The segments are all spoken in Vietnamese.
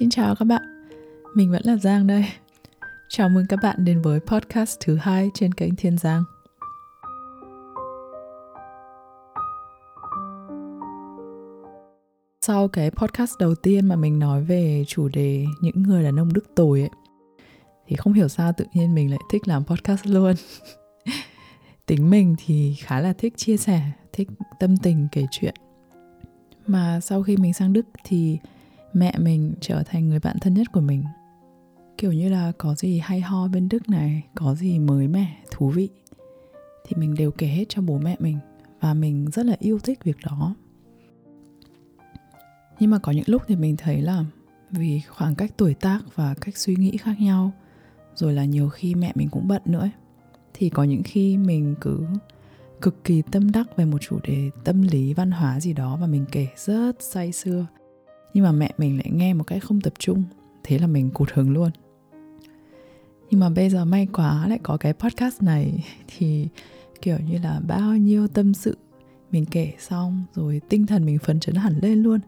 Xin chào các bạn, mình vẫn là Giang đây. Chào mừng các bạn đến với podcast thứ hai trên kênh Thiên Giang. Sau cái podcast đầu tiên mà mình nói về chủ đề những người đàn ông đức tồi ấy, thì không hiểu sao tự nhiên mình lại thích làm podcast luôn. Tính mình thì khá là thích chia sẻ, thích tâm tình kể chuyện. Mà sau khi mình sang Đức thì mẹ mình trở thành người bạn thân nhất của mình. Kiểu như là có gì hay ho bên đức này có gì mới mẻ thú vị. Thì mình đều kể hết cho bố mẹ mình và mình rất là yêu thích việc đó. Nhưng mà có những lúc thì mình thấy là vì khoảng cách tuổi tác và cách suy nghĩ khác nhau rồi là nhiều khi mẹ mình cũng bận nữa ấy, thì có những khi mình cứ cực kỳ tâm đắc về một chủ đề tâm lý văn hóa gì đó và mình kể rất say sưa nhưng mà mẹ mình lại nghe một cách không tập trung. Thế là mình cụt hứng luôn. Nhưng mà bây giờ may quá lại có cái podcast này. Thì kiểu như là bao nhiêu tâm sự mình kể xong rồi tinh thần mình phấn chấn hẳn lên luôn.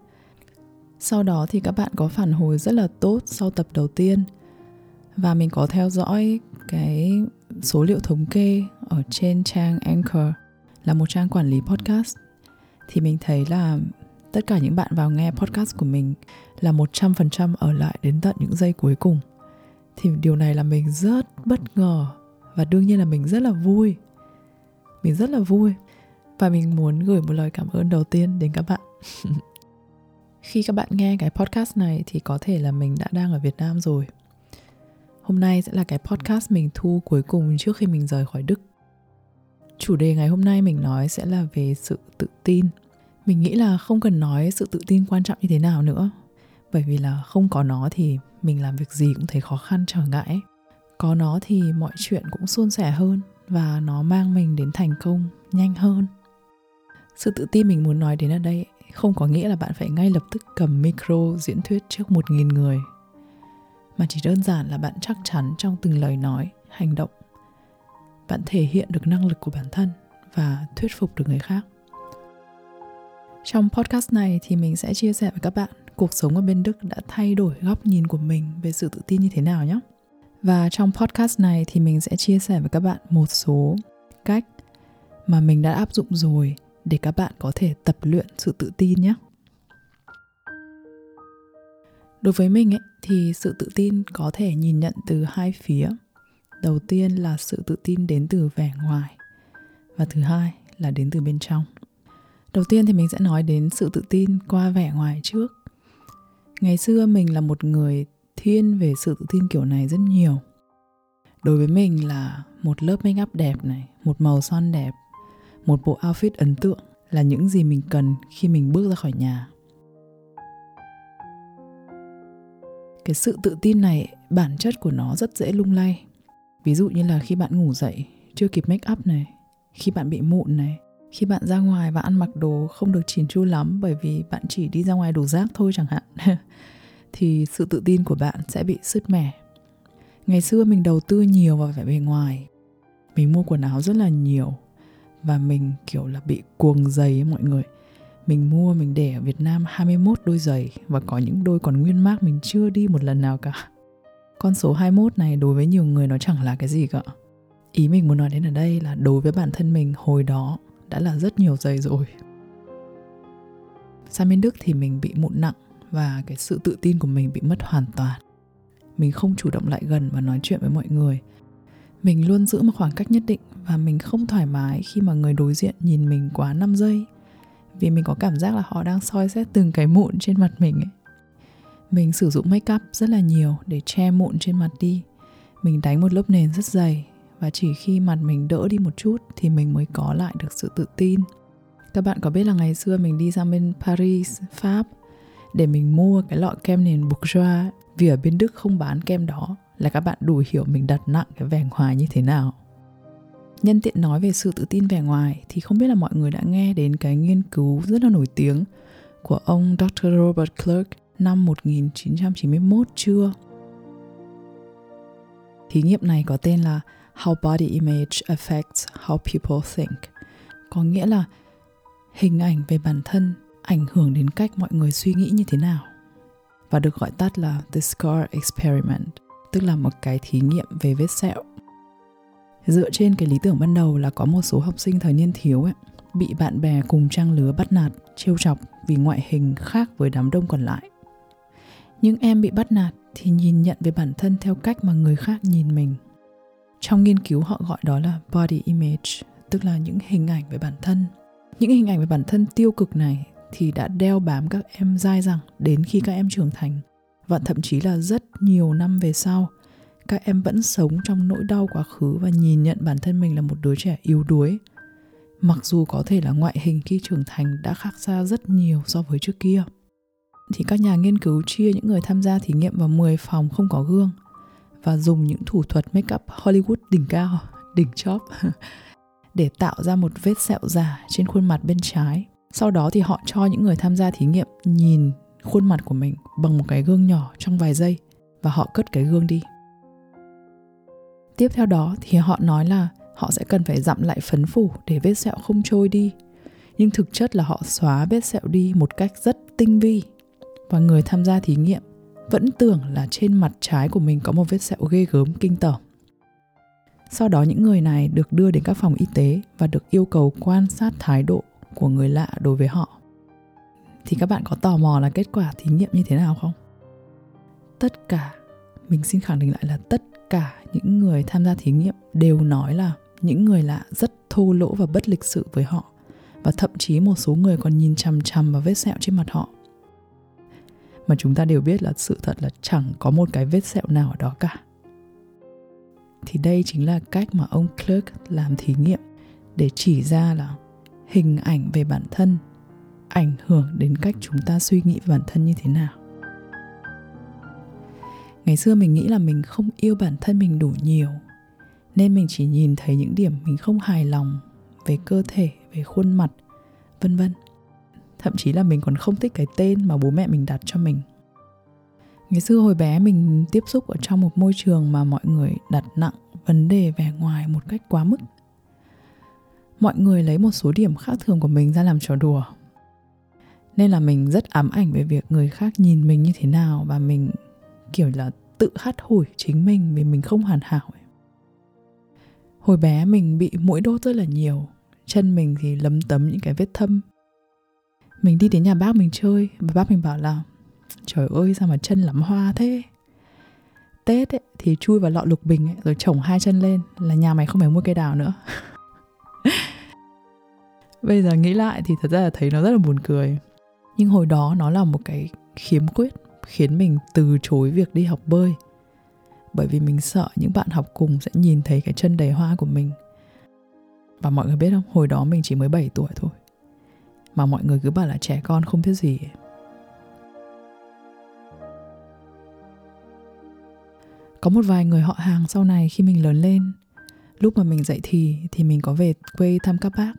Sau đó thì các bạn có phản hồi rất là tốt sau tập đầu tiên. Và mình có theo dõi cái số liệu thống kê ở trên trang Anchor là một trang quản lý podcast. Thì mình thấy là tất cả những bạn vào nghe podcast của mình là 100% ở lại đến tận những giây cuối cùng. Thì điều này là mình rất bất ngờ và đương nhiên là mình rất là vui. Mình rất là vui và mình muốn gửi một lời cảm ơn đầu tiên đến các bạn. Khi các bạn nghe cái podcast này thì có thể là mình đã đang ở Việt Nam rồi. Hôm nay sẽ là cái podcast mình thu cuối cùng trước khi mình rời khỏi Đức. Chủ đề ngày hôm nay mình nói sẽ là về sự tự tin mình nghĩ là không cần nói sự tự tin quan trọng như thế nào nữa. Bởi vì là không có nó thì mình làm việc gì cũng thấy khó khăn trở ngại có nó thì mọi chuyện cũng suôn sẻ hơn và nó mang mình đến thành công nhanh hơn. Sự tự tin mình muốn nói đến ở đây không có nghĩa là bạn phải ngay lập tức cầm micro diễn thuyết trước một nghìn người. Mà chỉ đơn giản là bạn chắc chắn trong từng lời nói, hành động. Bạn thể hiện được năng lực của bản thân và thuyết phục được người khác trong podcast này thì mình sẽ chia sẻ với các bạn cuộc sống ở bên Đức đã thay đổi góc nhìn của mình về sự tự tin như thế nào nhé. Và trong podcast này thì mình sẽ chia sẻ với các bạn một số cách mà mình đã áp dụng rồi để các bạn có thể tập luyện sự tự tin nhé. Đối với mình ấy, thì sự tự tin có thể nhìn nhận từ hai phía. Đầu tiên là sự tự tin đến từ vẻ ngoài và thứ hai là đến từ bên trong. Đầu tiên thì mình sẽ nói đến sự tự tin qua vẻ ngoài trước. Ngày xưa mình là một người thiên về sự tự tin kiểu này rất nhiều. Đối với mình là một lớp make up đẹp này, một màu son đẹp, một bộ outfit ấn tượng là những gì mình cần khi mình bước ra khỏi nhà. Cái sự tự tin này, bản chất của nó rất dễ lung lay. Ví dụ như là khi bạn ngủ dậy, chưa kịp make up này, khi bạn bị mụn này, khi bạn ra ngoài và ăn mặc đồ không được chỉn chu lắm bởi vì bạn chỉ đi ra ngoài đổ rác thôi chẳng hạn, thì sự tự tin của bạn sẽ bị sứt mẻ ngày xưa mình đầu tư nhiều vào vẻ bề ngoài, mình mua quần áo rất là nhiều và mình, kiểu là, bị cuồng giày ấy mọi người mình mua, mình để ở Việt Nam 21 đôi giày và có những đôi còn nguyên mác mình chưa đi một lần nào cả. Con số 21 này đối với nhiều người nó chẳng là cái gì cả. Ý mình muốn nói đến ở đây là đối với bản thân mình hồi đó đã là rất nhiều giày rồi sang bên đức thì mình bị mụn nặng và cái sự tự tin của mình bị mất hoàn toàn mình không chủ động lại gần và nói chuyện với mọi người mình luôn giữ một khoảng cách nhất định và mình không thoải mái khi mà người đối diện nhìn mình quá 5 giây, vì mình có cảm giác là họ đang soi xét từng cái mụn trên mặt mình ấy. Mình sử dụng make up rất là nhiều để che mụn trên mặt đi. Mình đánh một lớp nền rất dày và chỉ khi mặt mình đỡ đi một chút thì mình mới có lại được sự tự tin các bạn có biết là ngày xưa mình đi sang bên Paris, Pháp để mình mua cái lọ kem nền bourgeois vì ở bên Đức không bán kem đó là các bạn đủ hiểu mình đặt nặng cái vẻ ngoài như thế nào. Nhân tiện nói về sự tự tin vẻ ngoài thì không biết là mọi người đã nghe đến cái nghiên cứu rất là nổi tiếng của ông Dr. Robert Clark năm 1991 chưa? Thí nghiệm này có tên là how body image affects how people think. Có nghĩa là hình ảnh về bản thân ảnh hưởng đến cách mọi người suy nghĩ như thế nào. và được gọi tắt là The Scar Experiment, tức là một cái thí nghiệm về vết sẹo. Dựa trên cái lý tưởng ban đầu là có một số học sinh thời niên thiếu ấy, bị bạn bè cùng trang lứa bắt nạt, trêu chọc vì ngoại hình khác với đám đông còn lại. Nhưng em bị bắt nạt thì nhìn nhận về bản thân theo cách mà người khác nhìn mình. Trong nghiên cứu họ gọi đó là body image, tức là những hình ảnh về bản thân. Những hình ảnh về bản thân tiêu cực này thì đã đeo bám các em dai dẳng đến khi các em trưởng thành. Và thậm chí là rất nhiều năm về sau các em vẫn sống trong nỗi đau quá khứ và nhìn nhận bản thân mình là một đứa trẻ yếu đuối. Mặc dù có thể là ngoại hình khi trưởng thành đã khác xa rất nhiều so với trước kia. Thì các nhà nghiên cứu chia những người tham gia thí nghiệm vào 10 phòng không có gương và dùng những thủ thuật make up Hollywood đỉnh cao, đỉnh chóp để tạo ra một vết sẹo giả trên khuôn mặt bên trái. Sau đó thì họ cho những người tham gia thí nghiệm nhìn khuôn mặt của mình bằng một cái gương nhỏ trong vài giây và họ cất cái gương đi. Tiếp theo đó thì họ nói là họ sẽ cần phải dặm lại phấn phủ để vết sẹo không trôi đi. Nhưng thực chất là họ xóa vết sẹo đi một cách rất tinh vi. Và người tham gia thí nghiệm vẫn tưởng là trên mặt trái của mình có một vết sẹo ghê gớm kinh tởm. Sau đó những người này được đưa đến các phòng y tế và được yêu cầu quan sát thái độ của người lạ đối với họ. Thì các bạn có tò mò là kết quả thí nghiệm như thế nào không? Tất cả, mình xin khẳng định lại là tất cả những người tham gia thí nghiệm đều nói là những người lạ rất thô lỗ và bất lịch sự với họ và thậm chí một số người còn nhìn chằm chằm vào vết sẹo trên mặt họ mà chúng ta đều biết là sự thật là chẳng có một cái vết sẹo nào ở đó cả. Thì đây chính là cách mà ông Clark làm thí nghiệm để chỉ ra là hình ảnh về bản thân ảnh hưởng đến cách chúng ta suy nghĩ về bản thân như thế nào. Ngày xưa mình nghĩ là mình không yêu bản thân mình đủ nhiều, nên mình chỉ nhìn thấy những điểm mình không hài lòng về cơ thể, về khuôn mặt, vân vân thậm chí là mình còn không thích cái tên mà bố mẹ mình đặt cho mình. Ngày xưa hồi bé mình tiếp xúc ở trong một môi trường mà mọi người đặt nặng vấn đề vẻ ngoài một cách quá mức. Mọi người lấy một số điểm khác thường của mình ra làm trò đùa. Nên là mình rất ám ảnh về việc người khác nhìn mình như thế nào và mình, kiểu là, tự hắt hủi chính mình vì mình không hoàn hảo ấy. hồi bé mình bị mũi đốt rất là nhiều, chân mình thì lấm tấm những cái vết thâm mình đi đến nhà bác mình chơi và bác mình bảo là trời ơi sao mà chân lắm hoa thế? Tết ấy, thì chui vào lọ lục bình ấy, rồi trồng hai chân lên là nhà mày không phải mua cây đào nữa. Bây giờ nghĩ lại thì thật ra là thấy nó rất là buồn cười. Nhưng hồi đó nó là một cái khiếm khuyết khiến mình từ chối việc đi học bơi. Bởi vì mình sợ những bạn học cùng sẽ nhìn thấy cái chân đầy hoa của mình. Và mọi người biết không hồi đó mình chỉ mới 7 tuổi thôi mà mọi người cứ bảo là trẻ con không biết gì. Có một vài người họ hàng sau này khi mình lớn lên, lúc mà mình dậy thì thì mình có về quê thăm các bác.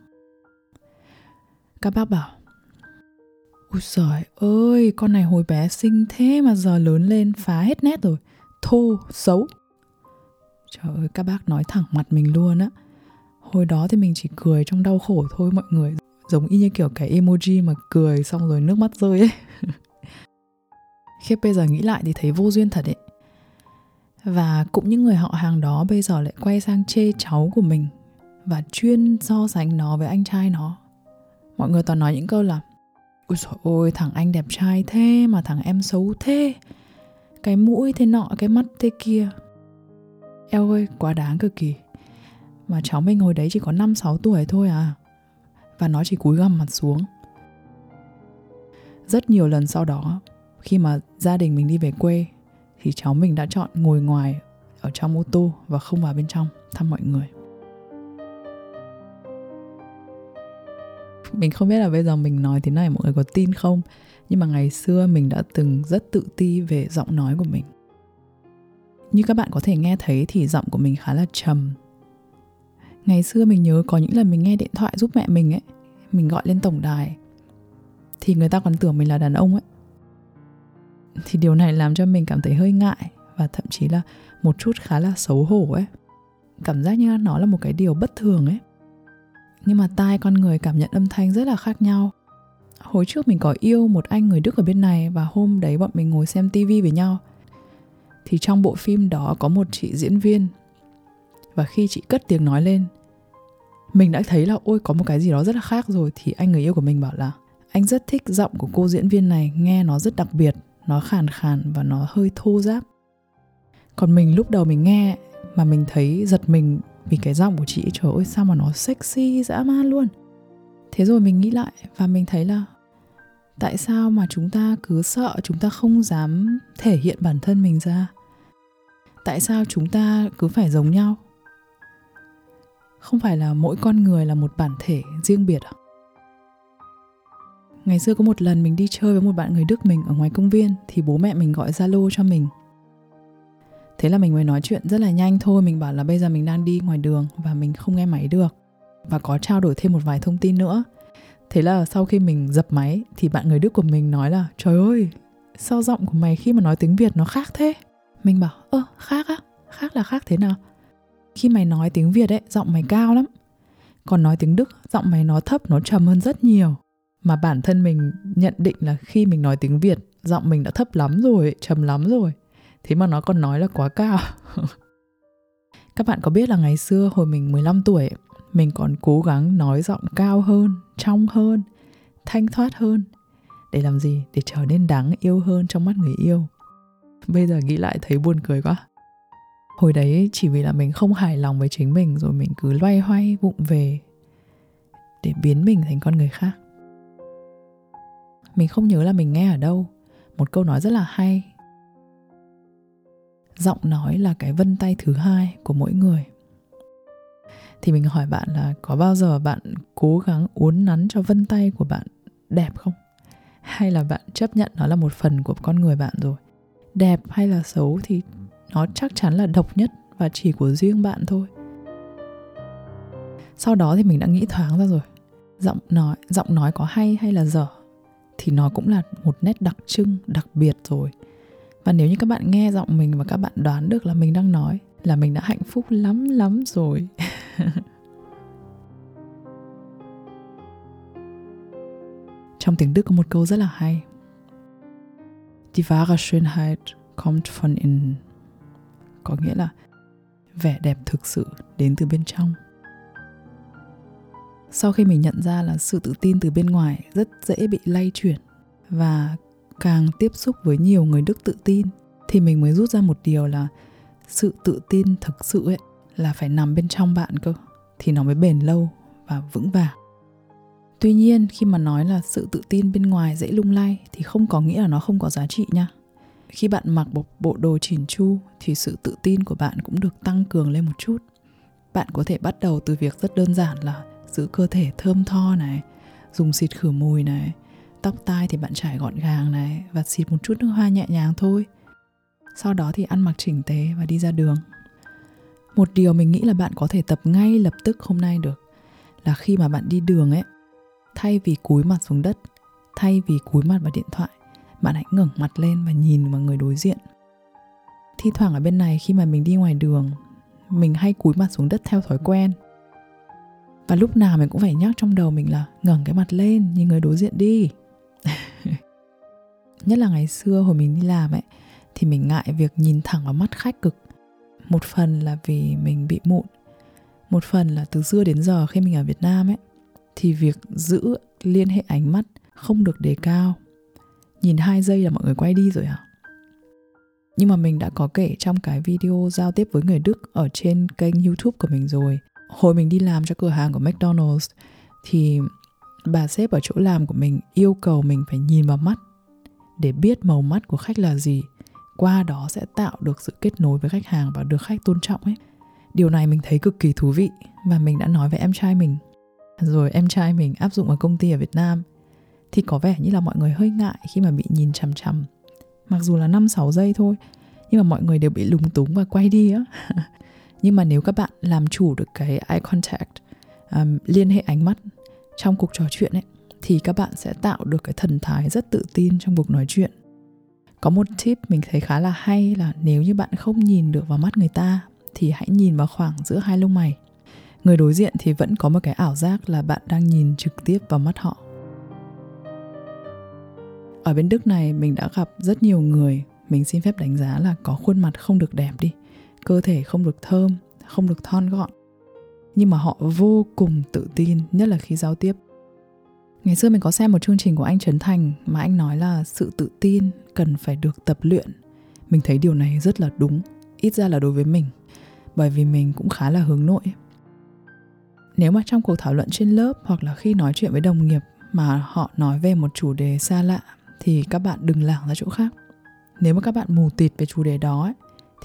Các bác bảo ui giời ơi, con này hồi bé xinh thế mà giờ lớn lên phá hết nét rồi, thô, xấu. Trời ơi, các bác nói thẳng mặt mình luôn á. Hồi đó thì mình chỉ cười trong đau khổ thôi mọi người giống y như kiểu cái emoji mà cười xong rồi nước mắt rơi ấy. Khiếp, bây giờ nghĩ lại thì thấy vô duyên thật ấy. Và cũng những người họ hàng đó bây giờ lại quay sang chê cháu của mình và chuyên so sánh nó với anh trai nó. Mọi người toàn nói những câu là, ôi trời ôi, thằng anh đẹp trai thế mà thằng em xấu thế. Cái mũi thế nọ, cái mắt thế kia. Eo ơi, quá đáng cực kỳ. Mà cháu mình hồi đấy chỉ có 5-6 tuổi thôi à và nó chỉ cúi gằm mặt xuống. Rất nhiều lần sau đó, khi mà gia đình mình đi về quê, thì cháu mình đã chọn ngồi ngoài ở trong ô tô và không vào bên trong thăm mọi người. Mình không biết là bây giờ mình nói thế này mọi người có tin không, nhưng mà ngày xưa mình đã từng rất tự ti về giọng nói của mình. Như các bạn có thể nghe thấy thì giọng của mình khá là trầm ngày xưa mình nhớ có những lần mình nghe điện thoại giúp mẹ mình ấy, mình gọi lên tổng đài. Thì người ta còn tưởng mình là đàn ông ấy. Thì điều này làm cho mình cảm thấy hơi ngại và thậm chí là một chút khá là xấu hổ ấy. Cảm giác như nó là một cái điều bất thường ấy. Nhưng mà tai con người cảm nhận âm thanh rất là khác nhau. Hồi trước mình có yêu một anh người Đức ở bên này và hôm đấy bọn mình ngồi xem tivi với nhau. Thì trong bộ phim đó có một chị diễn viên và khi chị cất tiếng nói lên, mình đã thấy là, ôi, có một cái gì đó rất là khác rồi. Thì anh người yêu của mình bảo là, anh rất thích giọng của cô diễn viên này, nghe nó rất đặc biệt, nó khàn khàn và nó hơi thô giáp còn mình lúc đầu mình nghe mà mình thấy giật mình vì cái giọng của chị, trời ơi, sao mà nó sexy, dã man luôn. Thế rồi mình nghĩ lại và mình thấy là, tại sao mà chúng ta cứ sợ, chúng ta không dám thể hiện bản thân mình ra? Tại sao chúng ta cứ phải giống nhau? Không phải là mỗi con người là một bản thể riêng biệt à? Ngày xưa có một lần mình đi chơi với một bạn người đức mình ở ngoài công viên thì bố mẹ mình gọi zalo cho mình. Thế là mình mới nói chuyện rất là nhanh thôi, mình bảo là bây giờ mình đang đi ngoài đường và mình không nghe máy được và có trao đổi thêm một vài thông tin nữa. Thế là sau khi mình dập máy thì bạn người đức của mình nói là, trời ơi, sao giọng của mày khi mà nói tiếng việt nó khác thế? Mình bảo, ơ, khác á, khác là khác thế nào? Khi mày nói tiếng việt ấy, giọng mày cao lắm. Còn nói tiếng đức, giọng mày nó thấp, nó trầm hơn rất nhiều. Mà bản thân mình nhận định là khi mình nói tiếng việt, giọng mình đã thấp lắm rồi, trầm lắm rồi. Thế mà nó còn nói là quá cao. Các bạn có biết là ngày xưa hồi mình 15 tuổi, mình còn cố gắng nói giọng cao hơn, trong hơn, thanh thoát hơn, để làm gì? Để trở nên đáng yêu hơn trong mắt người yêu. Bây giờ nghĩ lại thấy buồn cười quá hồi đấy chỉ vì là mình không hài lòng với chính mình rồi mình cứ loay hoay vụng về để biến mình thành con người khác. Mình không nhớ là mình nghe ở đâu. Một câu nói rất là hay. Giọng nói là cái vân tay thứ hai của mỗi người. Thì mình hỏi bạn là có bao giờ bạn cố gắng uốn nắn cho vân tay của bạn đẹp không? Hay là bạn chấp nhận nó là một phần của con người bạn rồi? Đẹp hay là xấu thì nó chắc chắn là độc nhất và chỉ của riêng bạn thôi. Sau đó thì mình đã nghĩ thoáng ra rồi. Giọng nói giọng nói có hay hay là dở thì nó cũng là một nét đặc trưng, đặc biệt rồi. Và nếu như các bạn nghe giọng mình và các bạn đoán được là mình đang nói là mình đã hạnh phúc lắm lắm rồi. Trong tiếng đức có một câu rất là hay. Die wahre Schönheit kommt von innen có nghĩa là vẻ đẹp thực sự đến từ bên trong. Sau khi mình nhận ra là sự tự tin từ bên ngoài rất dễ bị lay chuyển và càng tiếp xúc với nhiều người đức tự tin, thì mình mới rút ra một điều là sự tự tin thực sự ấy là phải nằm bên trong bạn cơ, thì nó mới bền lâu và vững vàng. Tuy nhiên, khi mà nói là sự tự tin bên ngoài dễ lung lay thì không có nghĩa là nó không có giá trị nha khi bạn mặc một bộ đồ chỉn chu thì sự tự tin của bạn cũng được tăng cường lên một chút. Bạn có thể bắt đầu từ việc rất đơn giản là giữ cơ thể thơm tho này, dùng xịt khử mùi này, tóc tai thì bạn trải gọn gàng này và xịt một chút nước hoa nhẹ nhàng thôi. Sau đó thì ăn mặc chỉnh tề và đi ra đường. Một điều mình nghĩ là bạn có thể tập ngay lập tức hôm nay được là khi mà bạn đi đường ấy, thay vì cúi mặt xuống đất, thay vì cúi mặt vào điện thoại bạn hãy ngẩng mặt lên và nhìn vào người đối diện. Thi thoảng ở bên này khi mà mình đi ngoài đường, mình hay cúi mặt xuống đất theo thói quen. Và lúc nào mình cũng phải nhắc trong đầu mình là ngẩng cái mặt lên, nhìn người đối diện đi. Nhất là ngày xưa hồi mình đi làm ấy, thì mình ngại việc nhìn thẳng vào mắt khách cực. Một phần là vì mình bị mụn. Một phần là từ xưa đến giờ khi mình ở việt nam ấy, thì việc giữ liên hệ ánh mắt không được đề cao nhìn hai giây là mọi người quay đi rồi à nhưng mà mình đã có kể trong cái video giao tiếp với người Đức ở trên kênh YouTube của mình rồi. Hồi mình đi làm cho cửa hàng của McDonald's, thì bà sếp ở chỗ làm của mình yêu cầu mình phải nhìn vào mắt để biết màu mắt của khách là gì. Qua đó sẽ tạo được sự kết nối với khách hàng và được khách tôn trọng ấy. Điều này mình thấy cực kỳ thú vị và mình đã nói với em trai mình. Rồi em trai mình áp dụng ở công ty ở Việt Nam thì có vẻ như là mọi người hơi ngại khi mà bị nhìn chằm chằm. Mặc dù là 5-6 giây thôi nhưng mà mọi người đều bị lúng túng và quay đi á. Nhưng mà nếu các bạn làm chủ được cái eye contact um, liên hệ ánh mắt trong cuộc trò chuyện ấy thì các bạn sẽ tạo được cái thần thái rất tự tin trong cuộc nói chuyện. Có một tip mình thấy khá là hay là nếu như bạn không nhìn được vào mắt người ta thì hãy nhìn vào khoảng giữa hai lông mày. Người đối diện thì vẫn có một cái ảo giác là bạn đang nhìn trực tiếp vào mắt họ ở bên đức này, mình đã gặp rất nhiều người. Mình xin phép đánh giá là có khuôn mặt không được đẹp đi. Cơ thể không được thơm, không được thon gọn. Nhưng mà họ vô cùng tự tin, nhất là khi giao tiếp. Ngày xưa mình có xem một chương trình của anh trấn thành mà anh nói là sự tự tin cần phải được tập luyện. Mình thấy điều này rất là đúng, ít ra là đối với mình, bởi vì mình cũng khá là hướng nội. Nếu mà trong cuộc thảo luận trên lớp hoặc là khi nói chuyện với đồng nghiệp mà họ nói về một chủ đề xa lạ thì các bạn đừng lảng ra chỗ khác. Nếu mà các bạn mù tịt về chủ đề đó ấy,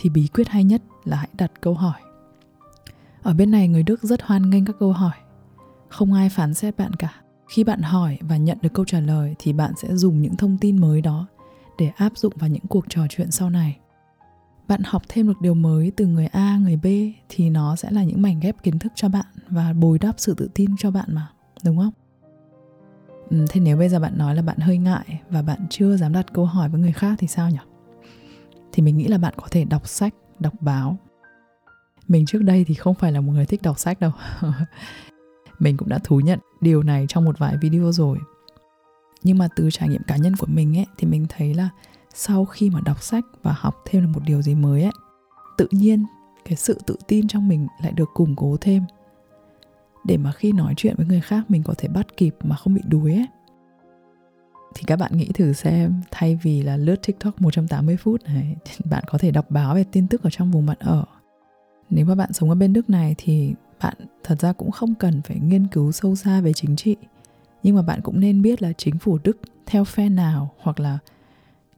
thì bí quyết hay nhất là hãy đặt câu hỏi. Ở bên này người đức rất hoan nghênh các câu hỏi. Không ai phán xét bạn cả. Khi bạn hỏi và nhận được câu trả lời thì bạn sẽ dùng những thông tin mới đó để áp dụng vào những cuộc trò chuyện sau này. Bạn học thêm được điều mới từ người a người b thì nó sẽ là những mảnh ghép kiến thức cho bạn và bồi đắp sự tự tin cho bạn mà đúng không? Ừ, thế nếu bây giờ bạn nói là bạn hơi ngại và bạn chưa dám đặt câu hỏi với người khác thì sao nhỉ? Thì mình nghĩ là bạn có thể đọc sách, đọc báo. Mình trước đây thì không phải là một người thích đọc sách đâu. Mình cũng đã thú nhận điều này trong một vài video rồi. Nhưng mà từ trải nghiệm cá nhân của mình ấy, thì mình thấy là sau khi mà đọc sách và học thêm được một điều gì mới ấy, tự nhiên cái sự tự tin trong mình lại được củng cố thêm để mà khi nói chuyện với người khác mình có thể bắt kịp mà không bị đuối ấy. Thì các bạn nghĩ thử xem, thay vì là lướt TikTok 180 phút này, bạn có thể đọc báo về tin tức ở trong vùng bạn ở. Nếu mà bạn sống ở bên nước này thì bạn thật ra cũng không cần phải nghiên cứu sâu xa về chính trị. Nhưng mà bạn cũng nên biết là chính phủ Đức theo phe nào hoặc là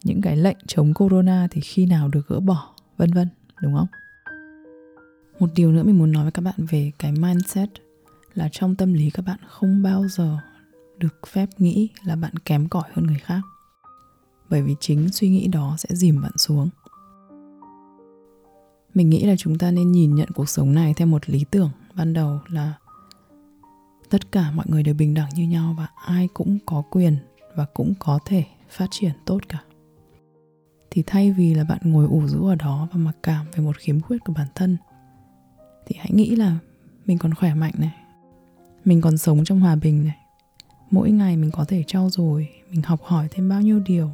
những cái lệnh chống corona thì khi nào được gỡ bỏ, vân vân, đúng không? Một điều nữa mình muốn nói với các bạn về cái mindset là trong tâm lý các bạn không bao giờ được phép nghĩ là bạn kém cỏi hơn người khác. Bởi vì chính suy nghĩ đó sẽ dìm bạn xuống. Mình nghĩ là chúng ta nên nhìn nhận cuộc sống này theo một lý tưởng. Ban đầu là tất cả mọi người đều bình đẳng như nhau và ai cũng có quyền và cũng có thể phát triển tốt cả. Thì thay vì là bạn ngồi ủ rũ ở đó và mặc cảm về một khiếm khuyết của bản thân, thì hãy nghĩ là mình còn khỏe mạnh này mình còn sống trong hòa bình này. Mỗi ngày mình có thể trau dồi, mình học hỏi thêm bao nhiêu điều,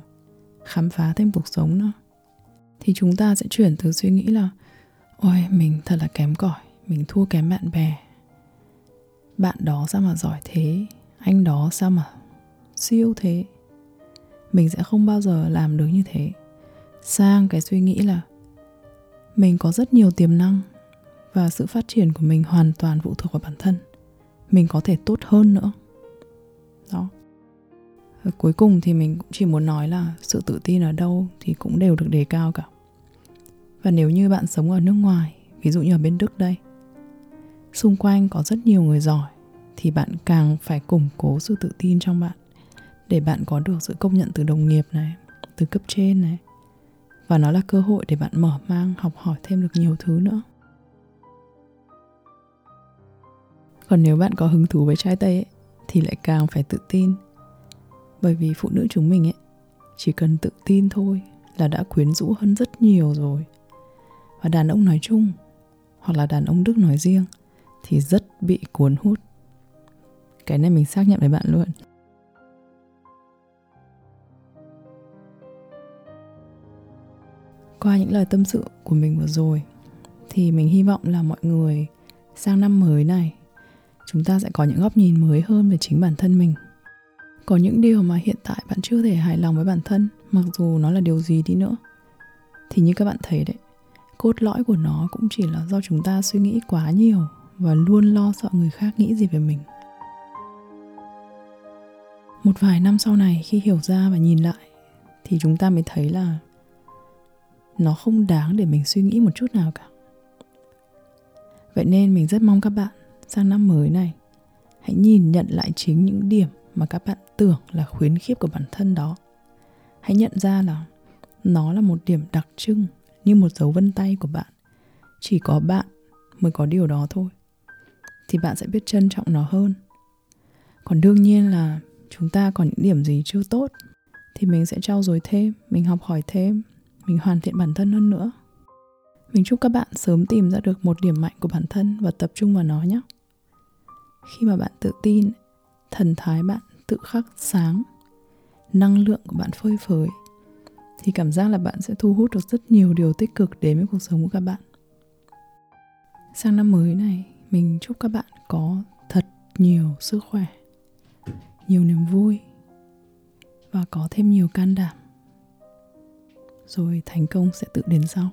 khám phá thêm cuộc sống nữa. Thì chúng ta sẽ chuyển từ suy nghĩ là, ôi, mình thật là kém cỏi, mình thua kém bạn bè. Bạn đó sao mà giỏi thế? Anh đó sao mà siêu thế? Mình sẽ không bao giờ làm được như thế. Sang cái suy nghĩ là, mình có rất nhiều tiềm năng và sự phát triển của mình hoàn toàn phụ thuộc vào bản thân mình có thể tốt hơn nữa. Đó. Và cuối cùng thì mình cũng chỉ muốn nói là sự tự tin ở đâu thì cũng đều được đề cao cả. Và nếu như bạn sống ở nước ngoài, ví dụ như ở bên đức đây, xung quanh có rất nhiều người giỏi, thì bạn càng phải củng cố sự tự tin trong bạn để bạn có được sự công nhận từ đồng nghiệp này, từ cấp trên này. Và nó là cơ hội để bạn mở mang, học hỏi thêm được nhiều thứ nữa. Còn nếu bạn có hứng thú với trái tây ấy, thì lại càng phải tự tin. Bởi vì phụ nữ chúng mình ấy chỉ cần tự tin thôi là đã quyến rũ hơn rất nhiều rồi. Và đàn ông nói chung hoặc là đàn ông đức nói riêng thì rất bị cuốn hút. Cái này mình xác nhận với bạn luôn. Qua những lời tâm sự của mình vừa rồi thì mình hy vọng là mọi người sang năm mới này chúng ta sẽ có những góc nhìn mới hơn về chính bản thân mình. Có những điều mà hiện tại bạn chưa thể hài lòng với bản thân, mặc dù nó là điều gì đi nữa. Thì như các bạn thấy đấy, cốt lõi của nó cũng chỉ là do chúng ta suy nghĩ quá nhiều và luôn lo sợ người khác nghĩ gì về mình. Một vài năm sau này khi hiểu ra và nhìn lại, thì chúng ta mới thấy là nó không đáng để mình suy nghĩ một chút nào cả. Vậy nên mình rất mong các bạn sang năm mới này, hãy nhìn nhận lại chính những điểm mà các bạn tưởng là khuyến khiếp của bản thân đó. Hãy nhận ra là nó là một điểm đặc trưng như một dấu vân tay của bạn. Chỉ có bạn mới có điều đó thôi, thì bạn sẽ biết trân trọng nó hơn. Còn đương nhiên là chúng ta còn những điểm gì chưa tốt, thì mình sẽ trau dồi thêm, mình học hỏi thêm, mình hoàn thiện bản thân hơn nữa. Mình chúc các bạn sớm tìm ra được một điểm mạnh của bản thân và tập trung vào nó nhé khi mà bạn tự tin, thần thái bạn tự khắc sáng, năng lượng của bạn phơi phới, thì cảm giác là bạn sẽ thu hút được rất nhiều điều tích cực đến với cuộc sống của các bạn. Sang năm mới này, mình chúc các bạn có thật nhiều sức khỏe, nhiều niềm vui và có thêm nhiều can đảm. Rồi thành công sẽ tự đến sau.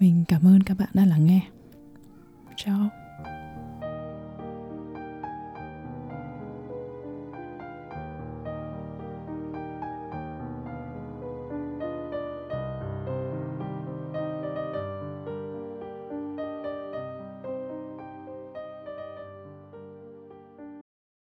Mình cảm ơn các bạn đã lắng nghe. Ciao